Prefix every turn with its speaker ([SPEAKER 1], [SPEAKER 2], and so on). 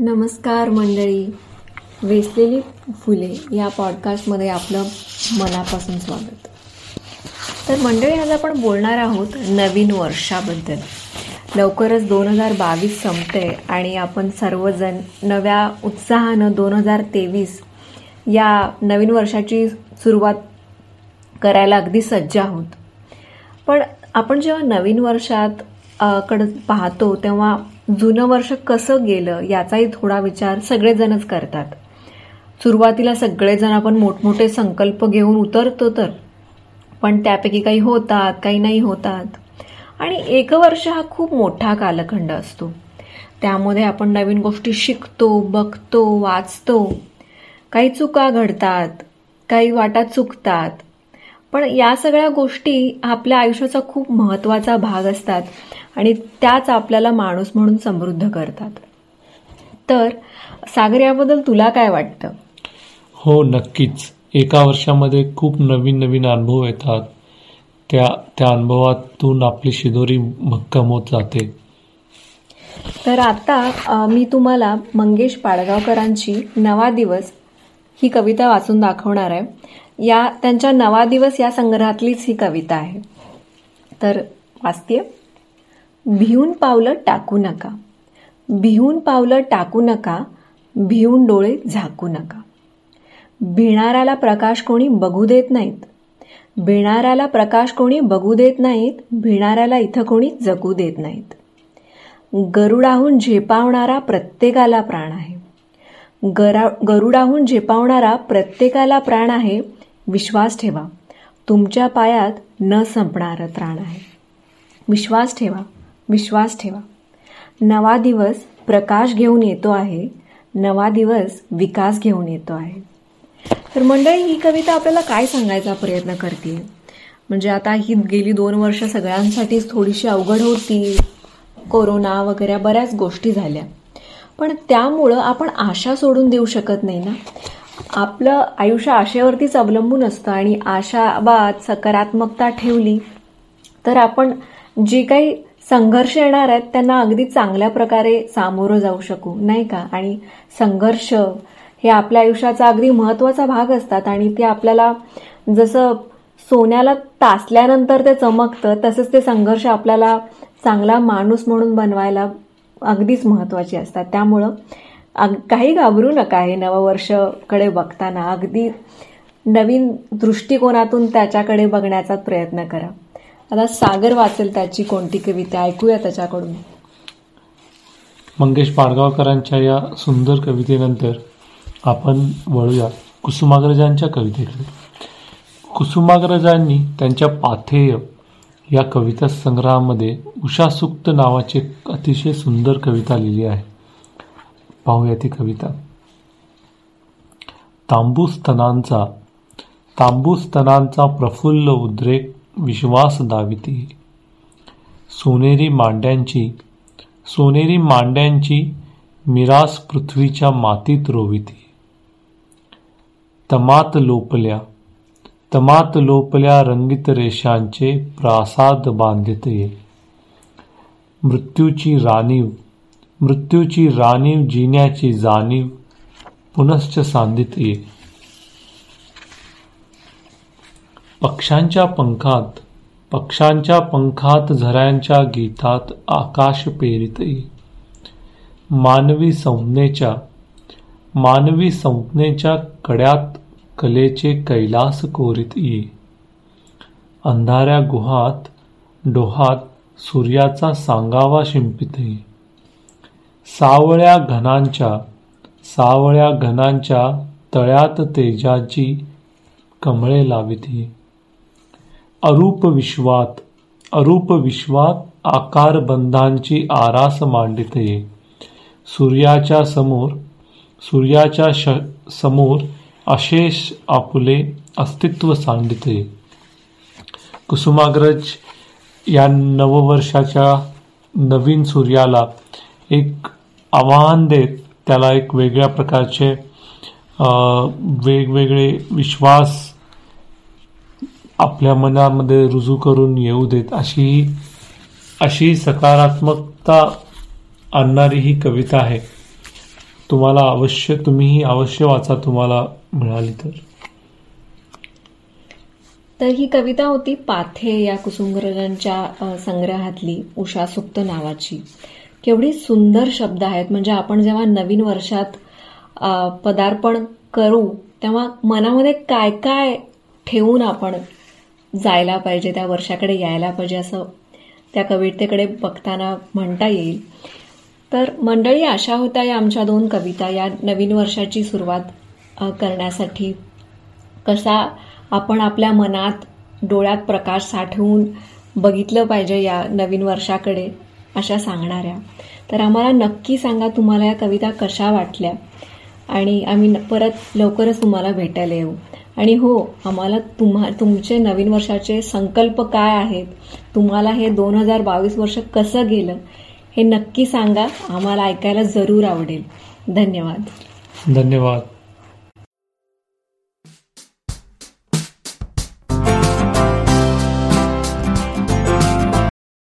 [SPEAKER 1] नमस्कार मंडळी. वेचलेली फुले या पॉडकास्टमध्ये आपलं मनापासून स्वागत. तर मंडळी आज आपण बोलणार आहोत नवीन वर्षाबद्दल. लवकरच दोन हजार बावीस संपते आणि आपण सर्वजण नव्या उत्साहानं दोन हजार तेवीस या नवीन वर्षाची सुरुवात करायला अगदी सज्ज आहोत. पण आपण जेव्हा नवीन वर्षात कडं पाहतो तेव्हा जुनं वर्ष कसं गेलं याचाही थोडा विचार सगळेजणच करतात. सुरुवातीला सगळेजण आपण मोठमोठे संकल्प घेऊन उतरतो तर. पण त्यापैकी काही होतात काही नाही होतात. आणि एक वर्ष हा खूप मोठा कालखंड असतो. त्यामध्ये आपण नवीन गोष्टी शिकतो बघतो वाचतो. काही चुका घडतात काही वाटा चुकतात. पण या सगळ्या गोष्टी आपल्या आयुष्याचा खूप महत्त्वाचा भाग असतात आणि त्याच आपल्याला माणूस म्हणून समृद्ध करतात. तर सागर याबद्दल तुला काय वाटतं?
[SPEAKER 2] हो नक्कीच. एका वर्षामध्ये खूप नवीन नवीन अनुभव येतात. त्या त्या अनुभवातून आपली शिदोरी भक्कम होत जाते.
[SPEAKER 1] तर आता मी तुम्हाला मंगेश पाडगावकरांची नवा दिवस ही कविता वाचून दाखवणार आहे. या त्यांच्या नवा दिवस या संग्रहातलीच ही कविता आहे. तर वाचते भिवून पावलं टाकू नका. भिवून पावलं टाकू नका. भिवून डोळे झाकू नका. भिणाऱ्याला प्रकाश कोणी बघू देत नाहीत. भिणाऱ्याला प्रकाश कोणी बघू देत नाहीत. भिणाऱ्याला इथं कोणी जगू देत नाहीत. गरुडाहून झेपावणारा प्रत्येकाला प्राण आहे. गरा गरुडाहून झेपावणारा प्रत्येकाला प्राण आहे. विश्वास ठेवा. तुमच्या पायात न संपणारं त्राण आहे. विश्वास ठेवा. विश्वास ठेवा. नवा दिवस प्रकाश घेऊन येतो आहे. नवा दिवस विकास घेऊन येतो आहे. तर मंडळी ही कविता आपल्याला काय सांगायचा प्रयत्न करते म्हणजे आता ही गेली दोन वर्ष सगळ्यांसाठीच थोडीशी अवघड होती. कोरोना वगैरे बऱ्याच गोष्टी झाल्या. पण त्यामुळं आपण आशा सोडून देऊ शकत नाही ना? आपलं आयुष्य आशेवरतीच अवलंबून असतं आणि आशावाद सकारात्मकता ठेवली तर आपण जे काही संघर्ष येणार आहेत त्यांना अगदी चांगल्या प्रकारे सामोरं जाऊ शकू नाही का? आणि संघर्ष हे आपल्या आयुष्याचा अगदी महत्त्वाचा भाग असतात आणि ते आपल्याला जसं सोन्याला तासल्यानंतर ते चमकतं तसंच ते संघर्ष आपल्याला चांगला माणूस म्हणून बनवायला अगदीच महत्त्वाचे असतात. त्यामुळं अग काही घाबरू नका हे नववर्षकडे बघताना. अगदी नवीन दृष्टिकोनातून त्याच्याकडे बघण्याचा प्रयत्न करा. आता सागर वाचेल त्याची कोणती कविता ऐकूया त्याच्याकडून.
[SPEAKER 2] मंगेश पाडगावकरांच्या या सुंदर कवितेनंतर आपण वळूया कुसुमाग्रजांच्या कवितेकडे. कुसुमाग्रजांनी त्यांच्या पाथेय या कविता संग्रहामध्ये उषासुक्त नावाची अतिशय सुंदर कविता लिहिली आहे. पाहूया ती कविता. तांबूस्तनांचा तांबूस्तनांचा प्रफुल्ल उद्रेक विश्वास दाविती. सोनेरी मांड्यांची सोनेरी मांड्यांची मिरास पृथ्वीच्या मातीत रोविती. तमात लोपल्या तमात लोपल्या रंगित रेषांचे प्रासाद बांधिते. मृत्यूची राणीव मृत्यूची राणीव जिण्याची जाणीव पुनश्च सांधित ये. पक्षांच्या पंखात पक्षांच्या पंखात झऱ्यांच्या गीतात आकाश पेरित मानवी संज्ञेच्या मानवी संज्ञेच्या कड्यात कलेचे कैलास कोरित ये. अंधाऱ्या गुहात डोहात सूर्याचा सांगावा शिंपित ये. सावळ्या घनांच्या सावळ्या घनांच्या तळ्यात तेजाची कमळे लाविती. अरूप विश्वात अरूप विश्वात आकारबंधांची आरास मांडिते. सूर्याच्या समोर सूर्याच्या श समोर अशेष आपुले अस्तित्व सांडिते. कुसुमाग्रज या नववर्षाच्या नवीन सूर्याला एक आव्हान देत त्याला एक वेगळ्या प्रकारचे वेगवेगळे विश्वास आपल्या मनामध्ये रुजू करून येऊ देत. अशी अशी सकारात्मकता आणणारी ही कविता आहे. तुम्हाला अवश्य तुम्हीही अवश्य वाचा तुम्हाला मिळाली तर.
[SPEAKER 1] तर ही कविता होती पाथे या कुसुमग्रजांच्या संग्रहातली उषा सुप्त नावाची. केवढी सुंदर शब्द आहेत. म्हणजे आपण जेव्हा नवीन वर्षात पदार्पण करू तेव्हा मनामध्ये काय काय ठेवून आपण जायला पाहिजे त्या वर्षाकडे यायला पाहिजे असं त्या कवितेकडे बघताना म्हणता येईल. तर मंडळी अशा होत्या या आमच्या दोन कविता या नवीन वर्षाची सुरुवात करण्यासाठी. कसा आपण आपल्या मनात डोळ्यात प्रकाश साठवून बघितलं पाहिजे या नवीन वर्षाकडे. अशा सांगणाऱ्या. तर आम्हाला नक्की सांगा तुम्हाला या कविता कशा वाटल्या. आणि आम्ही परत लवकरच तुम्हाला भेटायला येऊ. आणि हो आम्हाला तुम्हा तुमचे नवीन वर्षाचे संकल्प काय आहेत? तुम्हाला हे दोन हजार बावीस वर्ष कसं गेलं? हे नक्की सांगा. आम्हाला ऐकायला जरूर आवडेल. धन्यवाद.
[SPEAKER 2] धन्यवाद.